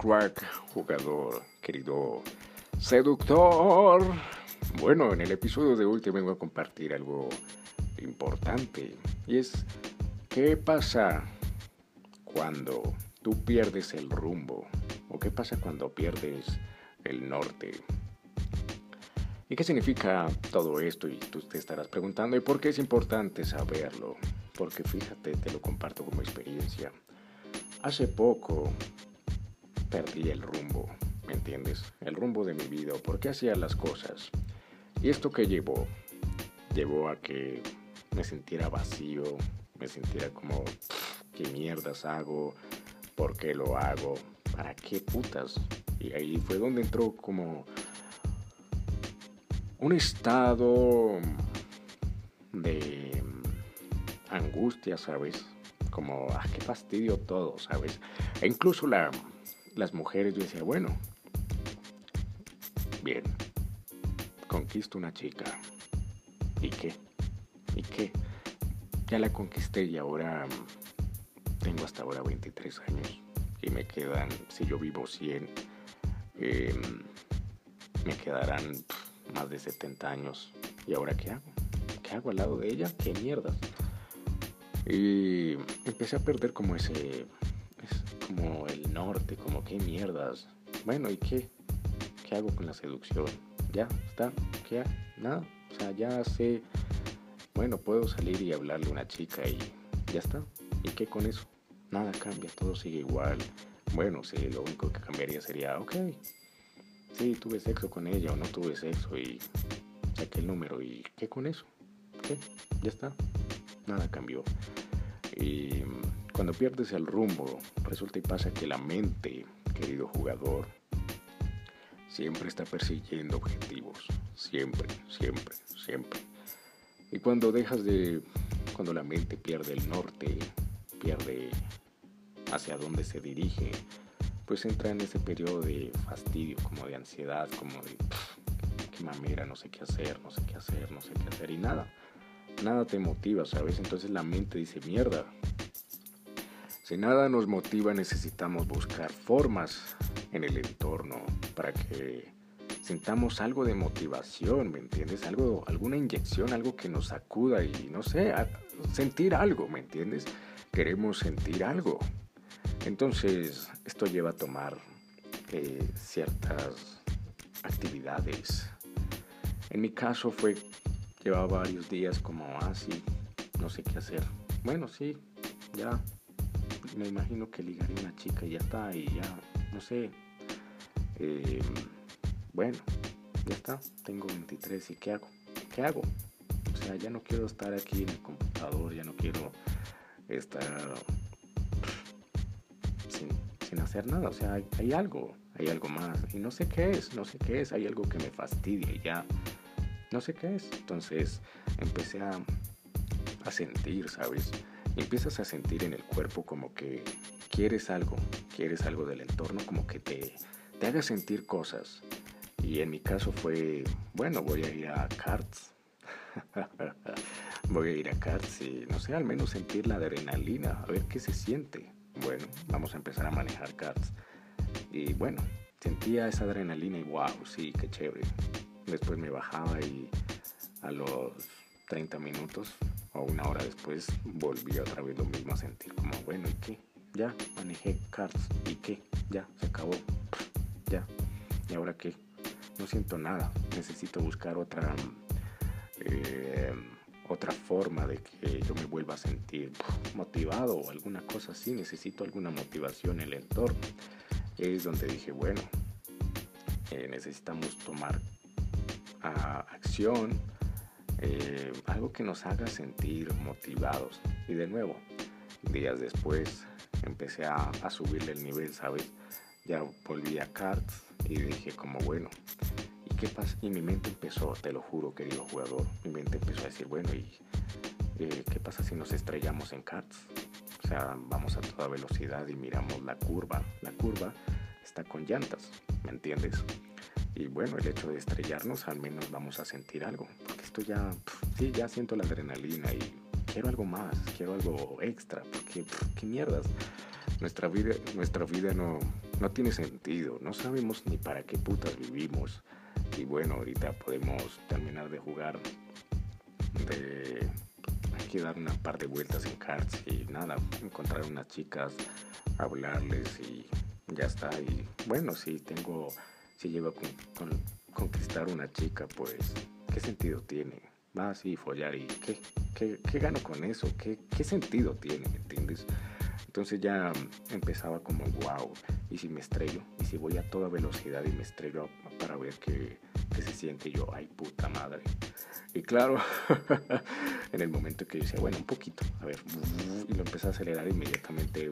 crack, jugador, querido seductor. Bueno, en el episodio de hoy te vengo a compartir algo importante y es qué pasa cuando tú pierdes el rumbo o qué pasa cuando pierdes el norte. ¿Y qué significa todo esto? Y tú te estarás preguntando, ¿y por qué es importante saberlo? Porque fíjate, te lo comparto como experiencia. Hace poco perdí el rumbo, ¿me entiendes? El rumbo de mi vida, por qué hacía las cosas. Y esto que llevó, llevó a que me sintiera vacío, me sintiera como, ¿qué mierdas hago? ¿Por qué lo hago? ¿Para qué putas? Y ahí fue donde entró como un estado de angustia, ¿sabes? Como, ah, qué fastidio todo, ¿sabes? E incluso la, las mujeres, yo decía, bueno, bien, conquisto una chica. ¿Y qué? ¿Y qué? Ya la conquisté y ahora tengo hasta ahora 23 años y me quedan, si yo vivo 100, em, me quedarán más de 70 años. ¿Y ahora qué hago? ¿Qué hago al lado de ella? ¿Qué mierdas? Y empecé a perder como ese, como el norte, como qué mierdas. Bueno, ¿y qué? ¿Qué hago con la seducción? Ya, está, ¿qué? Nada. O sea, ya sé, bueno, puedo salir y hablarle a una chica y ya está. ¿Y qué con eso? Nada cambia, todo sigue igual. Bueno, sí, lo único que cambiaría sería, ok, sí, tuve sexo con ella o no tuve sexo y saqué el número y ¿qué con eso? ¿Qué? Ya está. Nada cambió. Y cuando pierdes el rumbo, resulta y pasa que la mente, querido jugador, siempre está persiguiendo objetivos. Siempre, siempre, siempre. Y cuando dejas de, cuando la mente pierde el norte, pierde hacia dónde se dirige, pues entra en ese periodo de fastidio, como de ansiedad, como de qué mamera, no sé qué hacer, no sé qué hacer, no sé qué hacer y nada. Nada te motiva, ¿sabes? Entonces la mente dice, mierda. Si nada nos motiva, necesitamos buscar formas en el entorno para que sintamos algo de motivación, ¿me entiendes? Algo, alguna inyección, algo que nos sacuda y no sé, sentir algo, ¿me entiendes? Queremos sentir algo. Entonces, esto lleva a tomar eh, ciertas actividades. En mi caso fue, llevaba varios días como así, ah, no sé qué hacer. Bueno, sí, ya me imagino que ligaré una chica y ya está, y ya, no sé. Eh, bueno, ya está, tengo 23 y ¿qué hago? ¿Qué hago? O sea, ya no quiero estar aquí en el computador, ya no quiero estar sin, hacer nada. O sea, hay, algo, hay algo más. Y no sé qué es, no sé qué es. Hay algo que me fastidia y ya no sé qué es. Entonces empecé a, a sentir, ¿sabes? Empiezas a sentir en el cuerpo como que quieres algo, quieres algo del entorno, como que te, te haga sentir cosas. Y en mi caso fue, bueno, voy a ir a karts. voy a ir a karts y, no sé, al menos sentir la adrenalina, a ver qué se siente. Bueno, vamos a empezar a manejar karts. Y bueno, sentía esa adrenalina y wow, sí, qué chévere. Después me bajaba y a los 30 minutos o una hora después volví otra vez lo mismo a sentir como, bueno, ¿y qué? Ya, manejé karts. ¿Y qué? Ya, se acabó. Ya. ¿Y ahora qué? no siento nada. Necesito buscar otra, eh, otra forma de que yo me vuelva a sentir motivado o alguna cosa así. Necesito alguna motivación en el entorno. Es donde dije, bueno, eh, necesitamos tomar ah, acción, eh, algo que nos haga sentir motivados. Y de nuevo, días después empecé a, a subirle el nivel, ¿sabes? Ya volví a cards y dije como bueno, ¿y qué pasa? Y mi mente empezó, te lo juro querido jugador, mi mente empezó a decir, bueno, ¿y eh, qué pasa si nos estrellamos en karts? O sea, vamos a toda velocidad y miramos la curva. La curva está con llantas, ¿me entiendes? Y bueno, el hecho de estrellarnos al menos vamos a sentir algo. Esto ya, sí, ya siento la adrenalina y quiero algo más, quiero algo extra. Porque, ¿qué mierdas? Nuestra vida, nuestra vida no, no tiene sentido, no sabemos ni para qué putas vivimos. Y bueno, ahorita podemos terminar de jugar, de hay que dar una par de vueltas en cards y nada, encontrar unas chicas, hablarles y ya está. Y bueno, si tengo, si llego a con, conquistar una chica, pues, ¿qué sentido tiene? Va así, follar y ¿qué, qué, qué gano con eso? ¿Qué, ¿Qué sentido tiene? ¿Entiendes? Entonces ya empezaba como, wow, y si me estrello, y si voy a toda velocidad y me estrello para ver qué, qué se siente yo, ay puta madre. Y claro, en el momento que yo decía, bueno, un poquito, a ver, y lo empecé a acelerar inmediatamente,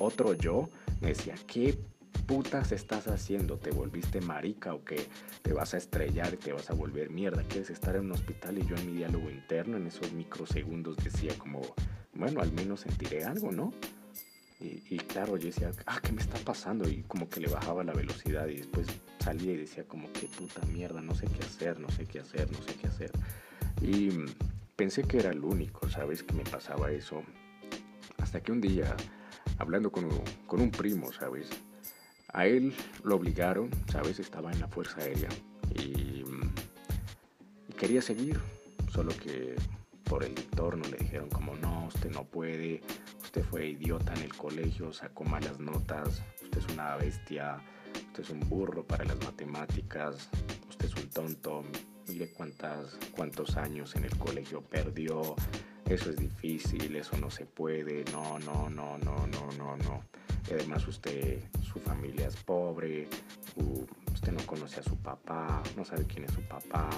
otro yo me decía, ¿qué putas estás haciendo? ¿Te volviste marica o qué? ¿Te vas a estrellar y te vas a volver mierda? ¿Quieres estar en un hospital? Y yo en mi diálogo interno, en esos microsegundos, decía como, bueno, al menos sentiré algo, ¿no? Y, claro, yo decía, ah, ¿qué me está pasando? Y como que le bajaba la velocidad y después salía y decía como, qué puta mierda, no sé qué hacer, no sé qué hacer, no sé qué hacer. Y pensé que era el único, ¿sabes? Que me pasaba eso. Hasta que un día, hablando con, con un primo, ¿sabes? A él lo obligaron, ¿sabes? Estaba en la Fuerza Aérea y, y quería seguir, solo que por el entorno le dijeron como no, usted no puede, usted fue idiota en el colegio, sacó malas notas, usted es una bestia, usted es un burro para las matemáticas, usted es un tonto, mire cuántas, cuántos años en el colegio perdió, eso es difícil, eso no se puede, no, no, no, no, no, no, no. Además usted, su familia es pobre, usted no conoce a su papá, no sabe quién es su papá,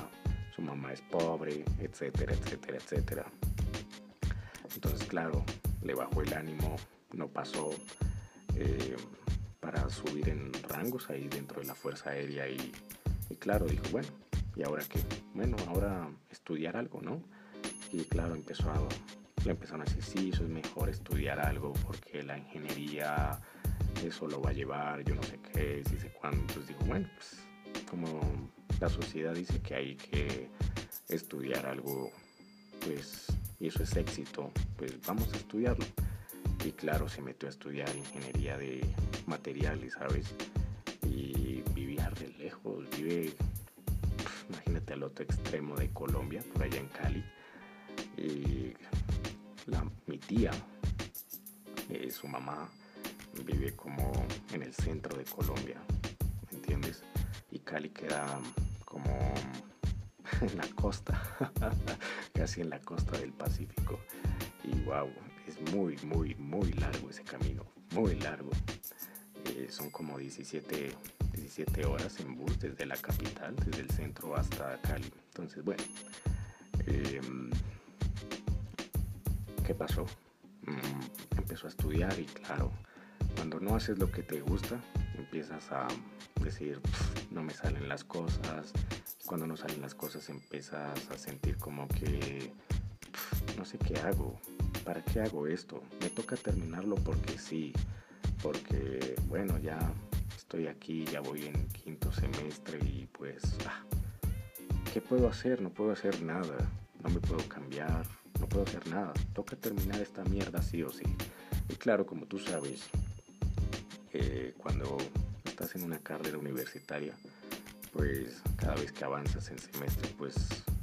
su mamá es pobre, etcétera, etcétera, etcétera. Entonces, claro, le bajó el ánimo, no pasó eh, para subir en rangos ahí dentro de la Fuerza Aérea y, claro, dijo, bueno, ¿y ahora qué? Bueno, ahora estudiar algo, ¿no? Y claro, empezó a, le empezaron a decir, sí, eso es mejor estudiar algo porque la ingeniería, eso lo va a llevar, yo no sé qué, si sé cuándo. Entonces dijo, bueno, pues como la sociedad dice que hay que estudiar algo, pues y eso es éxito, pues vamos a estudiarlo. Y claro, se metió a estudiar ingeniería de materiales, ¿sabes? Y vivía re lejos, vive, imagínate al otro extremo de Colombia, por allá en Cali. Y mi tía, eh, su mamá, vive como en el centro de Colombia, ¿me entiendes? Y Cali queda como en la costa, casi en la costa del Pacífico. Y wow, es muy, muy, muy largo ese camino, muy largo. Eh, son como 17, 17 horas en bus desde la capital, desde el centro hasta Cali. Entonces, bueno, em, ¿qué pasó? Mm, empezó a estudiar y claro, cuando no haces lo que te gusta, empiezas a decir, no me salen las cosas, cuando no salen las cosas empiezas a sentir como que no sé qué hago, ¿para qué hago esto? Me toca terminarlo porque sí, porque bueno, ya estoy aquí, ya voy en quinto semestre y pues, ah, ¿qué puedo hacer? No puedo hacer nada, no me puedo cambiar, no puedo hacer nada, toca terminar esta mierda sí o sí. Y claro, como tú sabes, eh, cuando estás en una carrera universitaria, pues cada vez que avanzas en semestre, pues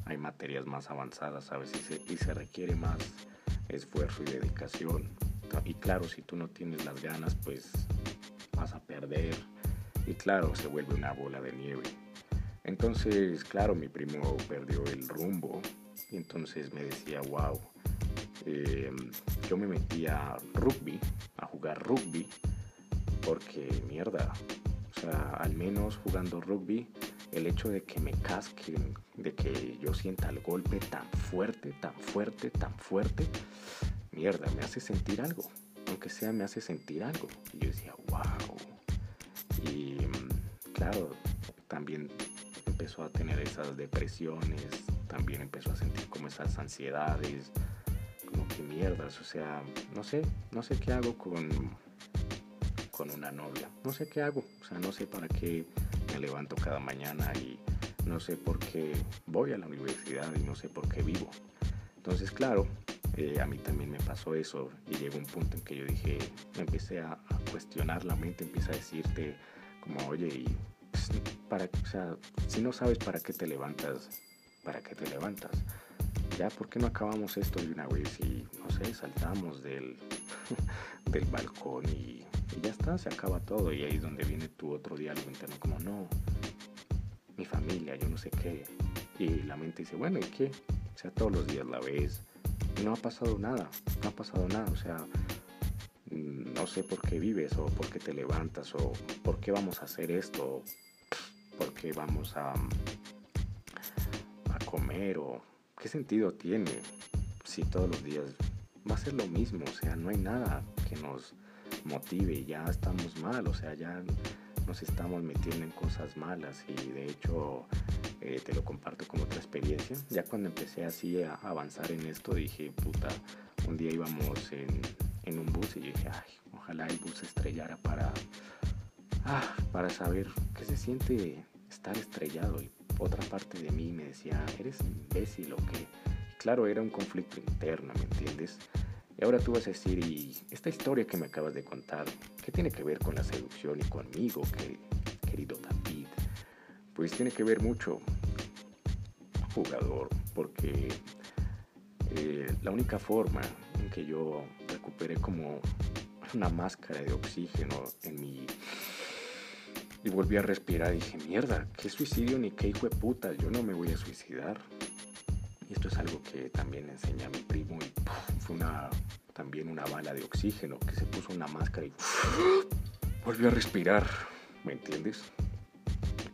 hay materias más avanzadas, ¿sabes? Y se, y se requiere más esfuerzo y dedicación. Y claro, si tú no tienes las ganas, pues vas a perder. Y claro, se vuelve una bola de nieve. Entonces, claro, mi primo perdió el rumbo. Y entonces me decía, wow, em, yo me metí a rugby, a jugar rugby, porque mierda, o sea, al menos jugando rugby, el hecho de que me casquen, de que yo sienta el golpe tan fuerte, tan fuerte, tan fuerte, mierda, me hace sentir algo. Aunque sea, me hace sentir algo. Y yo decía, wow. Y mm, claro, también empezó a tener esas depresiones, también empezó a sentir como esas ansiedades, como que mierdas, o sea, no sé, no sé qué hago con con una novia. No sé qué hago, o sea, no sé para qué me levanto cada mañana y no sé por qué voy a la universidad y no sé por qué vivo. Entonces, claro, eh, a mí también me pasó eso y llegó un punto en que yo dije, me empecé a, cuestionar, la mente empieza a decirte como, oye, pues, para, o sea, si no sabes para qué te levantas, ¿para qué te levantas? Ya, ¿por qué no acabamos esto de una vez y, no sé, saltamos del, del balcón y, ya está, se acaba todo? Y ahí es donde viene tu otro diálogo interno, como, no, mi familia, yo no sé qué. Y la mente dice, bueno, ¿y qué? O sea, todos los días la ves no ha pasado nada, no ha pasado nada, o sea, mm, no sé por qué vives o por qué te levantas o por qué vamos a hacer esto, por qué vamos a comer o qué sentido tiene si todos los días va a ser lo mismo, o sea, no hay nada que nos motive, ya estamos mal, o sea, ya nos estamos metiendo en cosas malas y de hecho eh, te lo comparto como otra experiencia. Ya cuando empecé así a avanzar en esto dije, puta, un día íbamos en, en un bus y dije, ay, ojalá el bus estrellara para, ah, para saber qué se siente estar estrellado. Y otra parte de mí me decía, eres imbécil o qué. claro, era un conflicto interno, ¿me entiendes? Y ahora tú vas a decir, y esta historia que me acabas de contar, ¿qué tiene que ver con la seducción y conmigo, querido David? Pues tiene que ver mucho, jugador, porque eh, la única forma en que yo recuperé como una máscara de oxígeno en mi... Y volví a respirar y dije, mierda, qué suicidio ni qué hijo de puta, yo no me voy a suicidar. Y esto es algo que también enseña mi primo y fue una, también una bala de oxígeno que se puso una máscara y volvió a respirar, ¿me entiendes?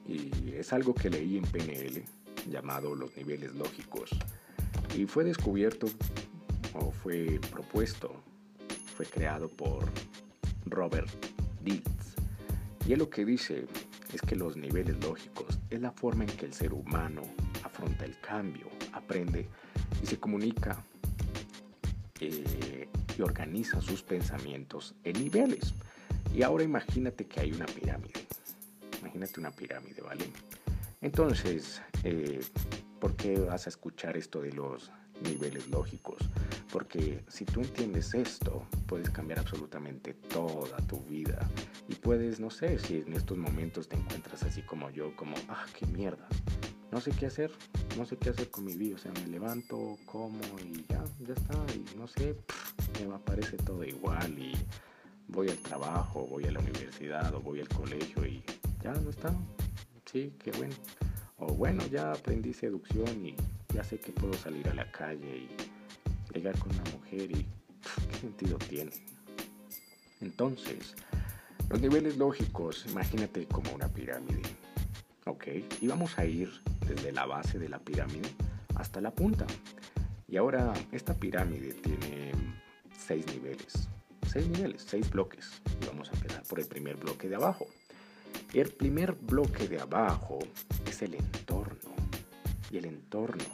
Y es algo que leí en PNL llamado los niveles lógicos y fue descubierto o fue propuesto, fue creado por Robert Dilts. Y él lo que dice es que los niveles lógicos es la forma en que el ser humano afronta el cambio, aprende y se comunica eh, y organiza sus pensamientos en niveles. Y ahora imagínate que hay una pirámide. Imagínate una pirámide, ¿vale? Entonces, eh, ¿por qué vas a escuchar esto de los niveles lógicos? Porque si tú entiendes esto, puedes cambiar absolutamente toda tu vida. Y puedes, no sé, si en estos momentos te encuentras así como yo, como, ah, qué mierda no sé qué hacer, no sé qué hacer con mi vida, o sea, me levanto, como y ya, ya está, y no sé, me aparece todo igual y voy al trabajo, voy a la universidad o voy al colegio y ya no está, sí, qué bueno. O bueno, ya aprendí seducción y ya sé que puedo salir a la calle y llegar con una mujer y qué sentido tiene. Entonces, los niveles lógicos, imagínate como una pirámide. ¿Ok? Y vamos a ir desde la base de la pirámide hasta la punta. Y ahora esta pirámide tiene seis niveles. Seis niveles, seis bloques. Y vamos a empezar por el primer bloque de abajo. El primer bloque de abajo es el entorno. El entorno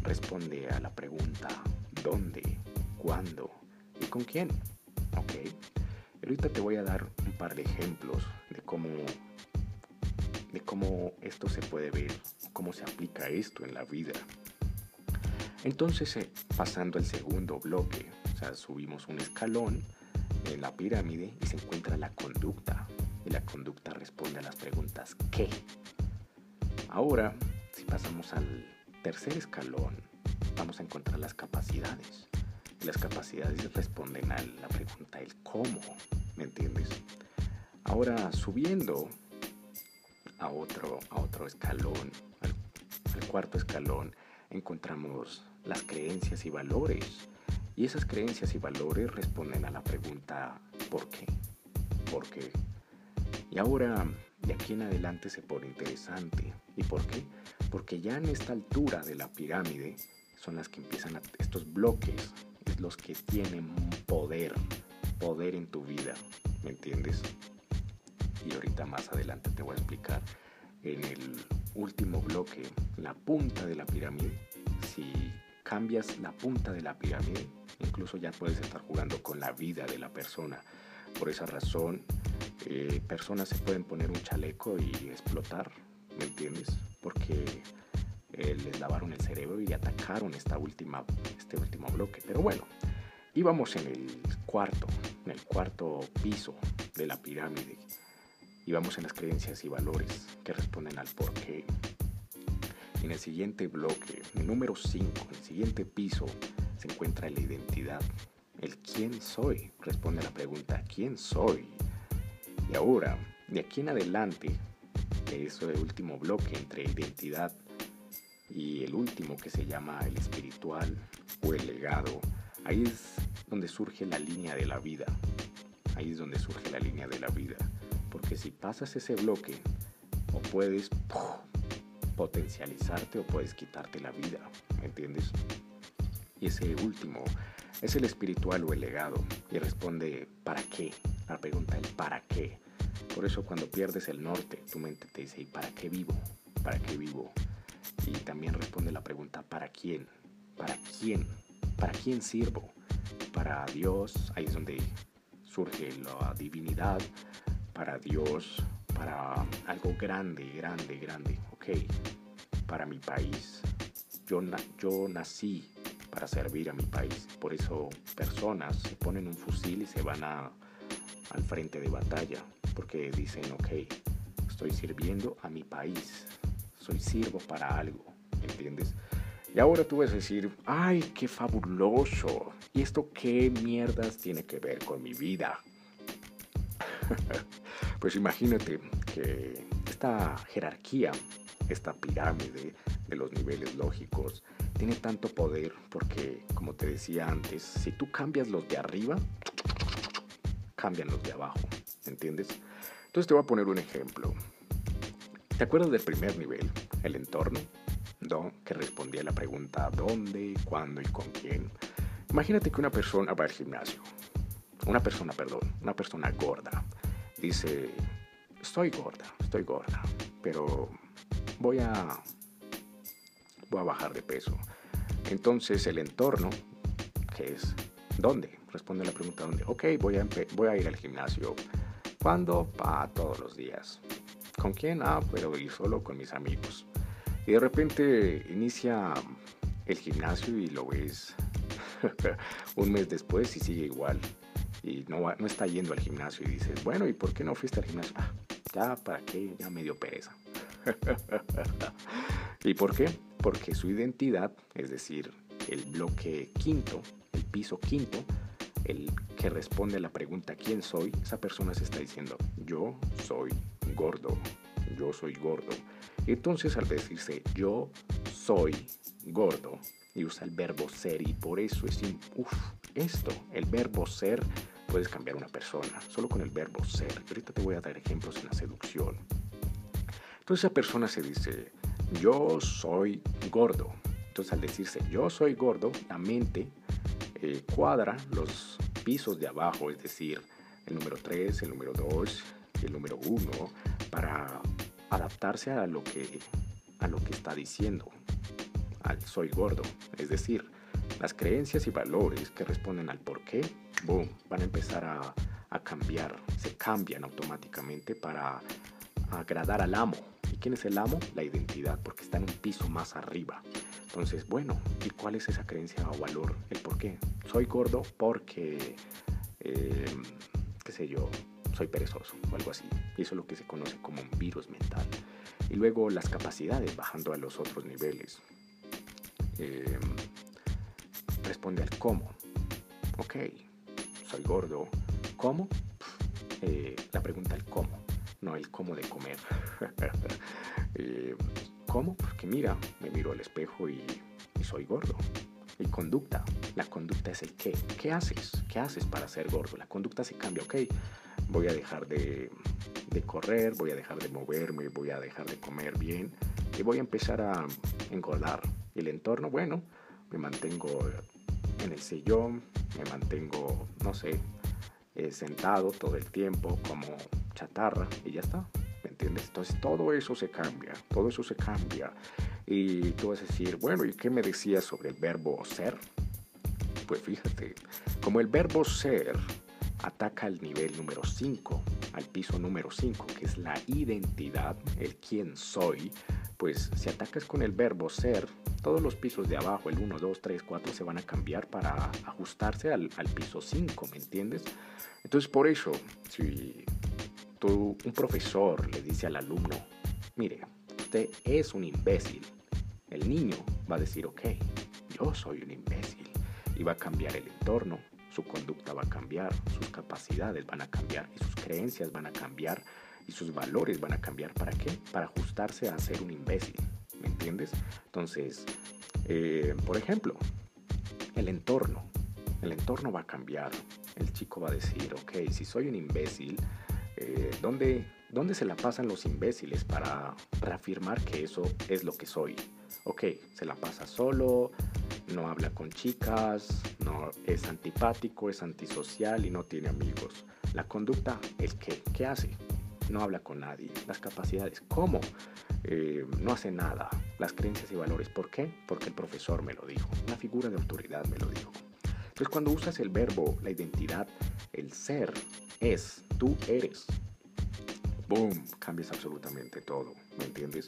responde a la pregunta ¿dónde? ¿Cuándo? ¿Y con quién? ¿Ok? ahorita te voy a dar un par de ejemplos de cómo de cómo esto se puede ver, cómo se aplica esto en la vida. Entonces, eh, pasando al segundo bloque, o sea, subimos un escalón en la pirámide y se encuentra la conducta. Y la conducta responde a las preguntas ¿qué? Ahora, pasamos al tercer escalón, vamos a encontrar las capacidades. Las capacidades responden a la pregunta el cómo, ¿me entiendes? Ahora, subiendo a otro, a otro escalón, al, cuarto escalón, encontramos las creencias y valores. Y esas creencias y valores responden a la pregunta ¿por qué? ¿Por qué? Y ahora, de aquí en adelante se pone interesante. ¿Y por qué? Porque ya en esta altura de la pirámide son las que empiezan a, estos bloques, es los que tienen poder, poder en tu vida, ¿me entiendes? y ahorita más adelante te voy a explicar en el último bloque la punta de la pirámide. Si cambias la punta de la pirámide, incluso ya puedes estar jugando con la vida de la persona. Por esa razón, eh, personas se pueden poner un chaleco y explotar, ¿me entiendes? Porque eh, les lavaron el cerebro y atacaron esta última, este último bloque. Pero bueno, íbamos en el cuarto, en el cuarto piso de la pirámide. Íbamos en las creencias y valores que responden al por qué. En el siguiente bloque, el número 5, en el siguiente piso, se encuentra la identidad. El quién soy responde a la pregunta ¿quién soy? Y ahora, de aquí en adelante, de ese último bloque entre identidad y el último que se llama el espiritual o el legado, ahí es donde surge la línea de la vida. Ahí es donde surge la línea de la vida. Porque si pasas ese bloque, o puedes potencializarte o puedes quitarte la vida, ¿me entiendes? Y ese último es el espiritual o el legado y responde ¿para qué? La pregunta el ¿para qué? Por eso cuando pierdes el norte, tu mente te dice ¿y para qué vivo? ¿Para qué vivo? Y también responde la pregunta ¿para quién? ¿Para quién? ¿Para quién sirvo? Para Dios, ahí es donde surge la divinidad, para Dios, para algo grande, grande, grande, ok, para mi país. Yo, yo nací para servir a mi país, por eso personas se ponen un fusil y se van a, al frente de batalla, porque dicen, ok, estoy sirviendo a mi país, soy sirvo para algo, ¿entiendes? Y ahora tú vas a decir, ay, qué fabuloso, ¿y esto qué mierdas tiene que ver con mi vida? pues imagínate que esta jerarquía, esta pirámide de los niveles lógicos, tiene tanto poder porque, como te decía antes, si tú cambias los de arriba, cambian los de abajo, ¿entiendes? Entonces te voy a poner un ejemplo. ¿Te acuerdas del primer nivel, el entorno? ¿no? Que respondía a la pregunta ¿dónde, cuándo y con quién? Imagínate que una persona va al gimnasio. Una persona, perdón, una persona gorda. Dice, estoy gorda, estoy gorda, pero voy a, voy a bajar de peso. Entonces el entorno, que es ¿dónde? Responde la pregunta ¿dónde? Ok, voy a, voy a ir al gimnasio. ¿Cuándo? Pa, todos los días. ¿Con quién? Ah, puedo ir solo con mis amigos. Y de repente inicia el gimnasio y lo ves un mes después y sigue igual. Y no, no está yendo al gimnasio y dices, bueno, ¿y por qué no fuiste al gimnasio? Ah, ya, ¿para qué? Ya me dio pereza. ¿Y por qué? Porque su identidad, es decir, el bloque quinto, el piso quinto, el que responde a la pregunta ¿quién soy? Esa persona se está diciendo yo soy gordo, yo soy gordo. Entonces al decirse yo soy gordo y usa el verbo ser y por eso es uff, esto, el verbo ser puedes cambiar una persona solo con el verbo ser. Ahorita te voy a dar ejemplos en la seducción. Entonces esa persona se dice yo soy gordo. Entonces al decirse yo soy gordo, la mente cuadra los pisos de abajo, es decir, el número 3, el número 2 y el número 1 para adaptarse a lo que, a lo que está diciendo, al soy gordo. Es decir, las creencias y valores que responden al por qué, boom, van a empezar a, a cambiar, se cambian automáticamente para agradar al amo. ¿Y quién es el amo? La identidad, porque está en un piso más arriba. Entonces, bueno, ¿y cuál es esa creencia o valor? El por qué. Soy gordo porque, eh, qué sé yo, soy perezoso o algo así. Y eso es lo que se conoce como un virus mental. Y luego las capacidades bajando a los otros niveles. Eh, responde al cómo. Ok, soy gordo. ¿Cómo? Eh, la pregunta el cómo, no el cómo de comer. eh, ¿Cómo? Porque mira, me miro al espejo y, soy gordo. Y conducta. La conducta es el qué. ¿Qué haces? ¿Qué haces para ser gordo? La conducta se cambia. Ok, voy a dejar de, de correr, voy a dejar de moverme, voy a dejar de comer bien y voy a empezar a engordar. Y el entorno, bueno, me mantengo en el sillón, me mantengo, no sé, eh, sentado todo el tiempo como chatarra y ya está. ¿Me entiendes? Entonces todo eso se cambia, todo eso se cambia. Y tú vas a decir, bueno, ¿y qué me decías sobre el verbo ser? Pues fíjate, como el verbo ser ataca al nivel número 5, al piso número 5, que es la identidad, el quién soy, pues si atacas con el verbo ser, todos los pisos de abajo, el 1, 2, 3, 4, se van a cambiar para ajustarse al, al piso 5, ¿me entiendes? Entonces, por eso, si tú, un profesor le dice al alumno, mire, usted es un imbécil, el niño va a decir, ok, yo soy un imbécil, y va a cambiar el entorno, su conducta va a cambiar, sus capacidades van a cambiar y sus creencias van a cambiar y sus valores van a cambiar. ¿Para qué? Para ajustarse a ser un imbécil. ¿Me entiendes? Entonces, eh, por ejemplo, el entorno. El entorno va a cambiar. El chico va a decir, ok, si soy un imbécil, eh, ¿dónde, ¿dónde se la pasan los imbéciles para reafirmar que eso es lo que soy? Ok, se la pasa solo, no habla con chicas, no es antipático, es antisocial y no tiene amigos. La conducta, el qué, ¿qué hace? No habla con nadie. Las capacidades, ¿cómo? Eh, no hace nada. Las creencias y valores, ¿por qué? Porque el profesor me lo dijo. Una figura de autoridad me lo dijo. Entonces cuando usas el verbo, la identidad, el ser, es, tú eres, boom, cambias absolutamente todo, ¿me entiendes?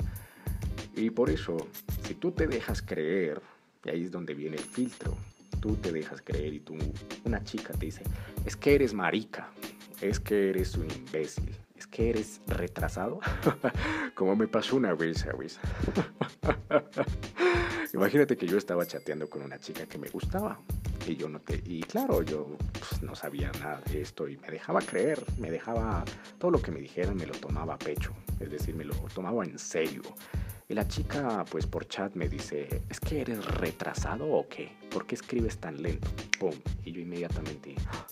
Y por eso, si tú te dejas creer y ahí es donde viene el filtro. Tú te dejas creer y tú, una chica te dice, es que eres marica, es que eres un imbécil, es que eres retrasado. Como me pasó una vez, ¿sabes? Imagínate que yo estaba chateando con una chica que me gustaba y yo no te y claro yo pues, no sabía nada de esto y me dejaba creer me dejaba todo lo que me dijeran me lo tomaba a pecho es decir me lo tomaba en serio y la chica, pues por chat me dice, ¿es que eres retrasado o qué? ¿Por qué escribes tan lento? ¡Pum! Y yo inmediatamente, ah,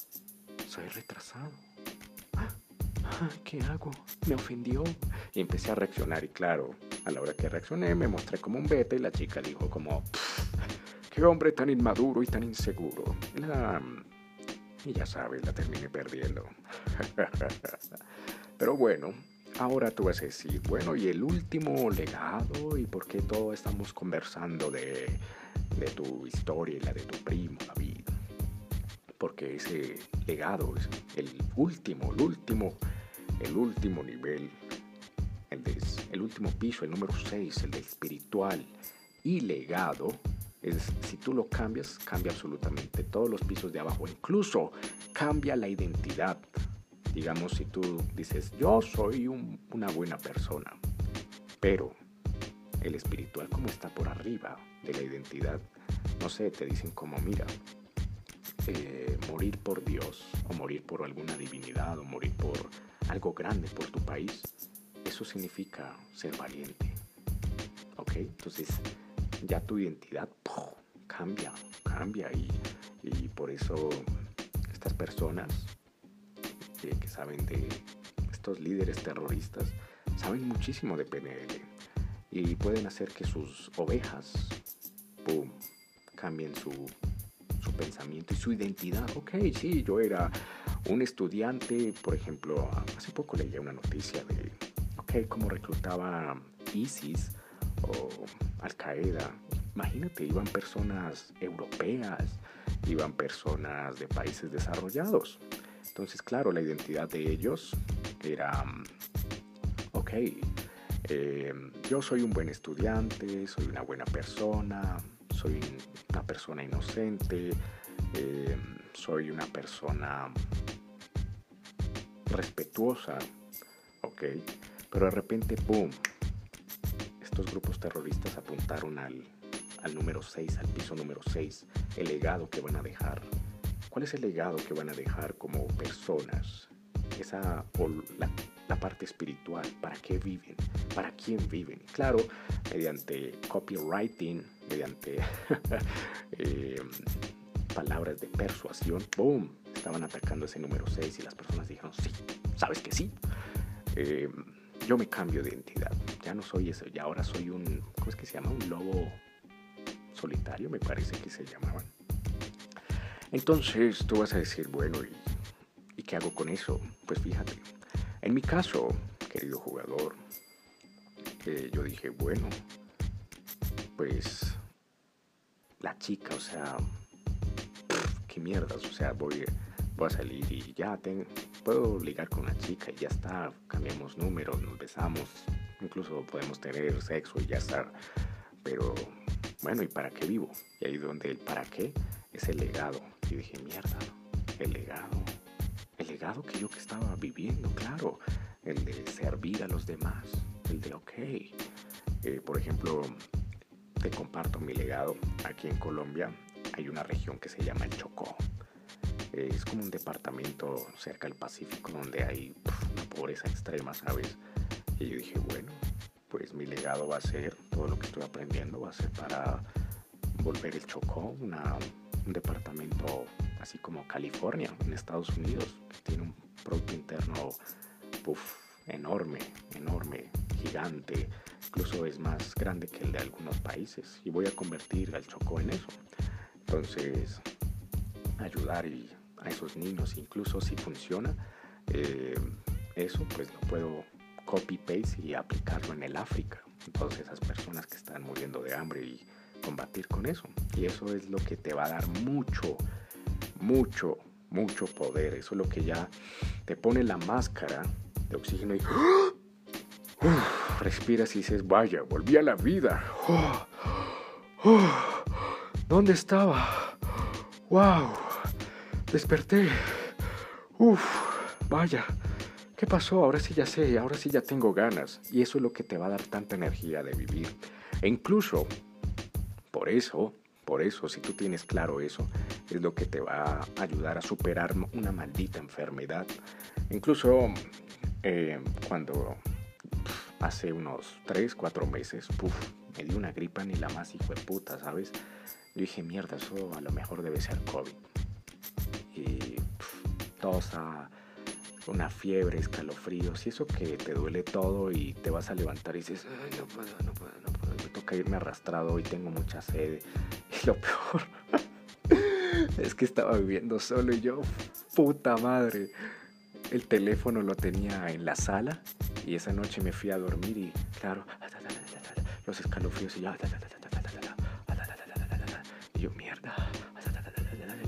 soy retrasado. Ah, ¿Qué hago? Me ofendió. Y empecé a reaccionar y claro, a la hora que reaccioné me mostré como un beta y la chica dijo como, qué hombre tan inmaduro y tan inseguro. y ya sabes, la terminé perdiendo. Pero bueno, Ahora tú vas a bueno, y el último legado, y por qué todo estamos conversando de, tu historia y la de tu primo, David. Porque ese legado es el último, el último, el último nivel, el, último piso, el número 6, el de espiritual y legado. Es, si tú lo cambias, cambia absolutamente todos los pisos de abajo. Incluso cambia la identidad Digamos, si tú dices, yo soy una buena persona, pero el espiritual como está por arriba de la identidad, no sé, te dicen como, mira, eh, morir por Dios o morir por alguna divinidad o morir por algo grande, por tu país, eso significa ser valiente. ¿Ok? Entonces ya tu identidad cambia, cambia y, por eso estas personas que, saben de estos líderes terroristas, saben muchísimo de PNL y pueden hacer que sus ovejas, cambien su, su pensamiento y su identidad. Ok, sí, yo era un estudiante, por ejemplo, hace poco leía una noticia de, ok, cómo reclutaba ISIS o Al Qaeda. Imagínate, iban personas europeas, iban personas de países desarrollados. Entonces, claro, la identidad de ellos era, ok, eh, yo soy un buen estudiante, soy una buena persona, soy persona inocente, eh, soy una persona respetuosa, ok, pero de repente, ¡boom! Estos grupos terroristas apuntaron al, al número 6, al piso número 6, el legado que van a dejar ¿Cuál es el legado que van a dejar como personas? Esa, la, la parte espiritual, ¿para qué viven? ¿Para quién viven? Claro, mediante copywriting, mediante eh, palabras de persuasión, ¡boom! Estaban atacando ese número 6 y las personas dijeron, sí, sabes que sí. Eh, yo me cambio de identidad, ya no soy eso, ya ahora soy un, ¿cómo es que se llama? Un lobo solitario, me parece que se llamaban. Entonces tú vas a decir, bueno, ¿y, qué hago con eso? Pues fíjate, en mi caso, querido jugador, eh, yo dije, bueno, pues la chica, o sea, qué mierdas, o sea, voy, a salir y ya tengo, puedo ligar con una chica y ya está, cambiamos números, nos besamos, incluso podemos tener sexo y ya está, pero bueno, ¿y para qué vivo? Y ahí donde el para qué es el legado. Y dije, mierda, el legado. El legado que yo que estaba viviendo, claro. El de servir a los demás. El de, ok. Eh, por ejemplo, te comparto mi legado. Aquí en Colombia hay una región que se llama el Chocó. es como un departamento cerca del Pacífico donde hay una pobreza extrema, ¿sabes? Y yo dije, bueno, pues mi legado va a ser, todo lo que estoy aprendiendo va a ser para volver el Chocó un departamento así como California en Estados Unidos, que tiene un producto interno enorme, enorme, gigante, incluso es más grande que el de algunos países y voy a convertir al Chocó en eso. Entonces, ayudar a esos niños, incluso si funciona, eh, eso pues lo puedo copy-paste y aplicarlo en el África. Entonces esas personas que están muriendo de hambre y combatir con eso. Y eso es lo que te va a dar mucho, mucho, mucho poder. Eso es lo que ya te pone la máscara de oxígeno y respiras y dices, vaya, volví a la vida. ¿Dónde estaba? ¡Wow! Desperté. Uf, vaya. ¿Qué pasó? Ahora sí ya sé, ahora sí ya tengo ganas. Y eso es lo que te va a dar tanta energía de vivir. E incluso, por eso, por eso, si tú tienes claro eso, es lo que te va a ayudar a superar una maldita enfermedad. Incluso eh, cuando hace unos 3, 4 meses, me dio una gripa ni la más hijo de puta, ¿sabes? Yo dije, mierda, eso a lo mejor debe ser COVID. Y todo está una fiebre, escalofríos y eso que te duele todo y te vas a levantar y dices, no puedo, no puedo, no puedo, me toca irme arrastrado y tengo mucha sed. Y lo peor es que estaba viviendo solo y yo, puta madre, el teléfono lo tenía en la sala y esa noche me fui a dormir y claro, los escalofríos y ya, y yo mierda,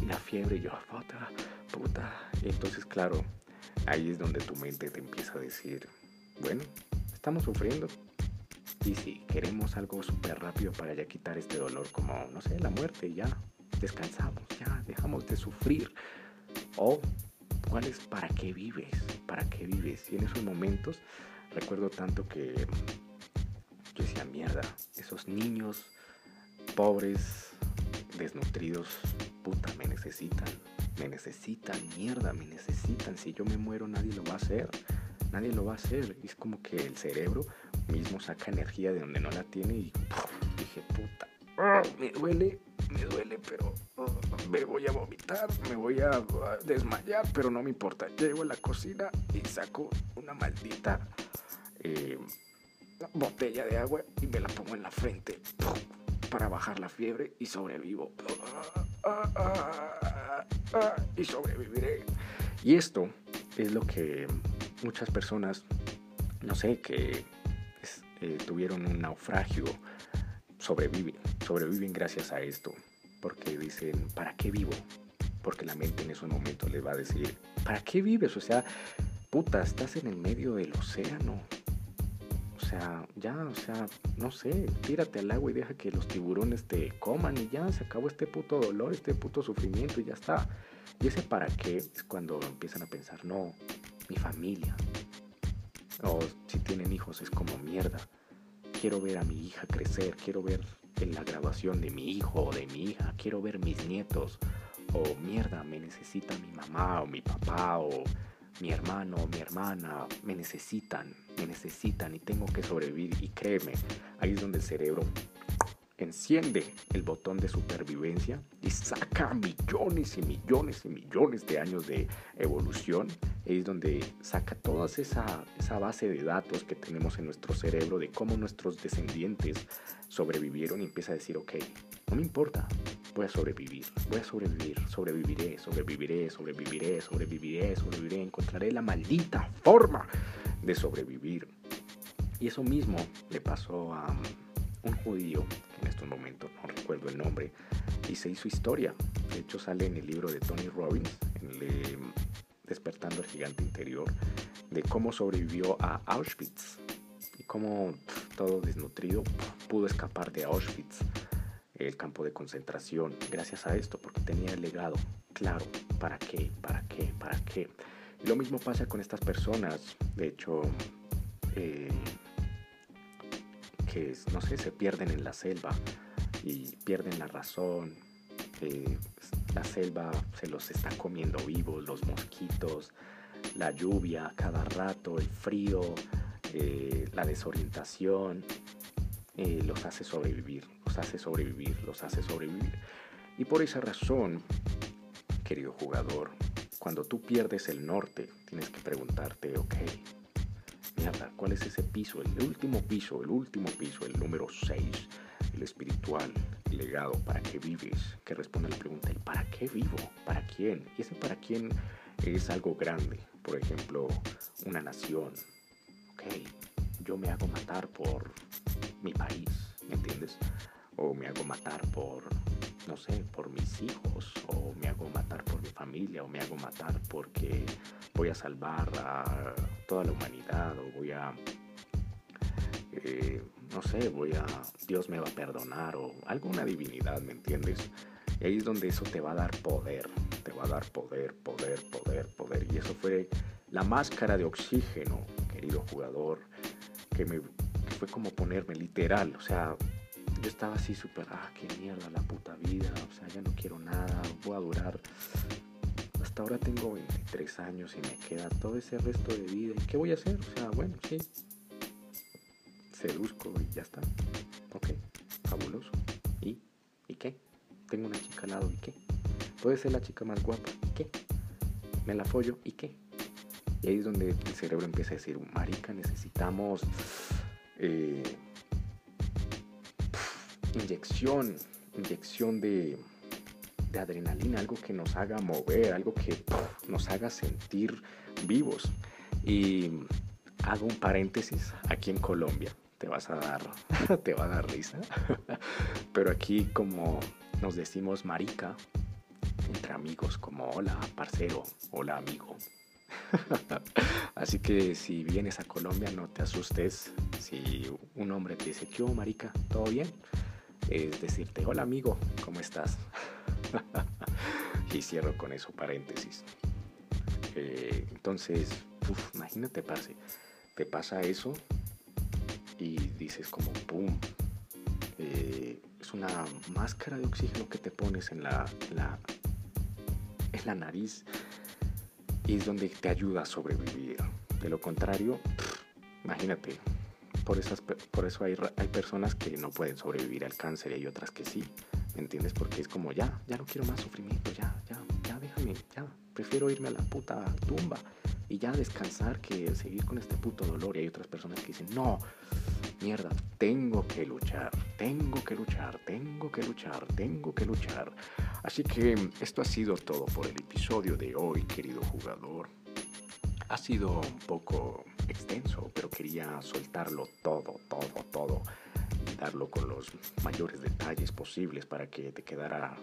y la fiebre y yo, puta, puta. Y entonces, claro, ahí es donde tu mente te empieza a decir, bueno, estamos sufriendo. Y si queremos algo súper rápido para ya quitar este dolor, como, no sé, la muerte, ya descansamos, ya dejamos de sufrir. O, ¿cuál es para qué vives? ¿Para qué vives? Y en esos momentos recuerdo tanto que yo decía, mierda, esos niños pobres, desnutridos, puta, me necesitan me necesitan, mierda, me necesitan. Si yo me muero nadie lo va a hacer. Nadie lo va a hacer. es como que el cerebro mismo saca energía de donde no la tiene y dije, puta, me duele, me duele, pero me voy a vomitar, me voy a, desmayar, pero no me importa. Llego a la cocina y saco una maldita eh, botella de agua y me la pongo en la frente para bajar la fiebre y sobrevivo. y sobreviviré. Y esto es lo que muchas personas, no sé, que eh, tuvieron un naufragio, sobreviven. Sobreviven gracias a esto. Porque dicen, ¿para qué vivo? Porque la mente en esos momentos les va a decir, ¿para qué vives? O sea, puta, estás en el medio del océano o sea, ya, o sea, no sé, tírate al agua y deja que los tiburones te coman y ya se acabó este puto dolor, este puto sufrimiento y ya está. Y ese para qué es cuando empiezan a pensar, no, mi familia. O si tienen hijos es como mierda. Quiero ver a mi hija crecer, quiero ver en la graduación de mi hijo o de mi hija, quiero ver mis nietos. O mierda, me necesita mi mamá o mi papá o mi hermano, mi hermana, me necesitan, me necesitan y tengo que sobrevivir. Y créeme, ahí es donde el cerebro enciende el botón de supervivencia y saca millones y millones y millones de años de evolución. Es donde saca toda esa, esa base de datos que tenemos en nuestro cerebro de cómo nuestros descendientes sobrevivieron y empieza a decir, ok, no me importa, voy a sobrevivir, voy a sobrevivir, sobreviviré, sobreviviré, sobreviviré, sobreviviré, sobreviviré, encontraré la maldita forma de sobrevivir. Y eso mismo le pasó a un judío, en estos momentos no recuerdo el nombre, y se hizo historia. De hecho sale en el libro de Tony Robbins, en el um, Despertando el Gigante Interior, de cómo sobrevivió a Auschwitz y cómo todo desnutrido pudo escapar de Auschwitz el campo de concentración gracias a esto, porque tenía el legado claro, ¿para qué? ¿Para qué? ¿Para qué? Lo mismo pasa con estas personas, de hecho, eh, que, no sé, se pierden en la selva y pierden la razón, eh, la selva se los está comiendo vivos, los mosquitos, la lluvia cada rato, el frío, eh, la desorientación, los hace sobrevivir, los hace sobrevivir, los hace sobrevivir. Y por esa razón, querido jugador, cuando tú pierdes el norte, tienes que preguntarte, ok, mierda, ¿cuál es ese piso? El último piso, el último piso, el número 6, el espiritual, el legado, ¿para qué vives? Que responde a la pregunta, ¿y para qué vivo? ¿Para quién? Y ese para quién es algo grande, por ejemplo, una nación. Ok, yo me hago matar por mi país, ¿me entiendes? O me hago matar por no sé, por mis hijos, o me hago matar por mi familia, o me hago matar porque voy a salvar a toda la humanidad, o voy a, eh, no sé, voy a, Dios me va a perdonar, o alguna divinidad, ¿me entiendes? Y ahí es donde eso te va a dar poder, te va a dar poder, poder, poder, poder. Y eso fue la máscara de oxígeno, querido jugador, que me que fue como ponerme literal, o sea, yo estaba así súper, ah, qué mierda la puta vida, o sea, ya no quiero nada, voy a durar. Hasta ahora tengo 23 años y me queda todo ese resto de vida. ¿Y qué voy a hacer? O sea, bueno, sí. Seduzco y ya está. Ok, fabuloso. ¿Y? ¿Y qué? Tengo una chica al lado, ¿y qué? Puede ser la chica más guapa, ¿y qué? Me la follo, ¿y qué? Y ahí es donde el cerebro empieza a decir, marica, necesitamos... Eh, inyección, inyección de, adrenalina, algo que nos haga mover, algo que nos haga sentir vivos. Y hago un paréntesis, aquí en Colombia, te vas a dar, te va a dar risa, pero aquí como nos decimos marica, entre amigos, como hola parcero, hola amigo. Así que si vienes a Colombia no te asustes si un hombre te dice, ¿qué marica? ¿Todo bien? Es decirte, hola amigo, ¿cómo estás? y cierro con eso paréntesis. Eh, entonces, imagínate, parce, te pasa eso y dices como, ¡pum! Eh, es una máscara de oxígeno que te pones en la, la, en la nariz y es donde te ayuda a sobrevivir. De lo contrario, imagínate, por, esas, por eso hay, hay personas que no pueden sobrevivir al cáncer y hay otras que sí. ¿Me entiendes? Porque es como, ya, ya no quiero más sufrimiento, ya, ya, ya déjame, ya. Prefiero irme a la puta tumba y ya descansar que seguir con este puto dolor. Y hay otras personas que dicen, no, mierda, tengo que luchar, tengo que luchar, tengo que luchar, tengo que luchar. Así que esto ha sido todo por el episodio de hoy, querido jugador. Ha sido un poco extenso, pero quería soltarlo todo, todo, todo y darlo con los mayores detalles posibles para que te quedara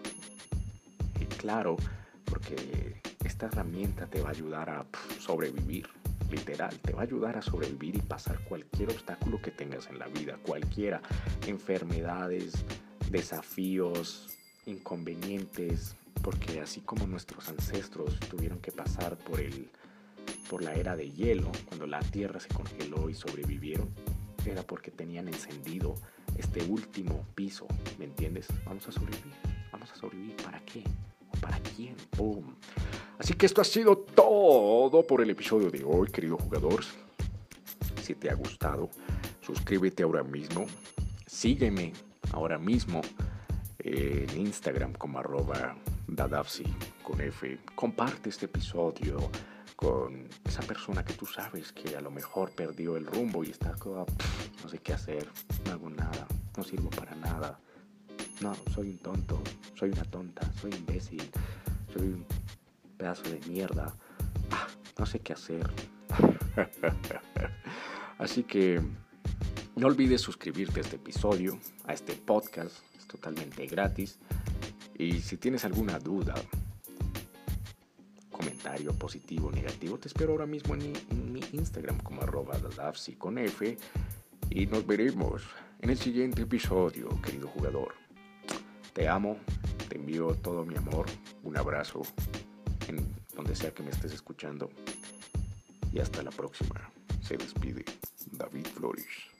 eh, claro, porque esta herramienta te va a ayudar a sobrevivir, literal, te va a ayudar a sobrevivir y pasar cualquier obstáculo que tengas en la vida, cualquiera, enfermedades, desafíos, inconvenientes, porque así como nuestros ancestros tuvieron que pasar por el por la era de hielo, cuando la Tierra se congeló y sobrevivieron, era porque tenían encendido este último piso, ¿me entiendes? Vamos a sobrevivir, vamos a sobrevivir, ¿para qué? ¿Para quién? ¡Pum! Así que esto ha sido todo por el episodio de hoy, querido jugador. Si te ha gustado, suscríbete ahora mismo, sígueme ahora mismo en Instagram como arroba dadafsi con F. Comparte este episodio con esa persona que tú sabes que a lo mejor perdió el rumbo y está como, no sé qué hacer, no hago nada, no sirvo para nada, no, soy un tonto, soy una tonta, soy imbécil, soy un pedazo de mierda, ah, no sé qué hacer. Así que no olvides suscribirte a este episodio, a este podcast, es totalmente gratis. Y si tienes alguna duda, positivo o negativo, te espero ahora mismo en mi, Instagram como arroba con F y nos veremos en el siguiente episodio, querido jugador. Te amo, te envío todo mi amor, un abrazo en donde sea que me estés escuchando y hasta la próxima. Se despide David Flores.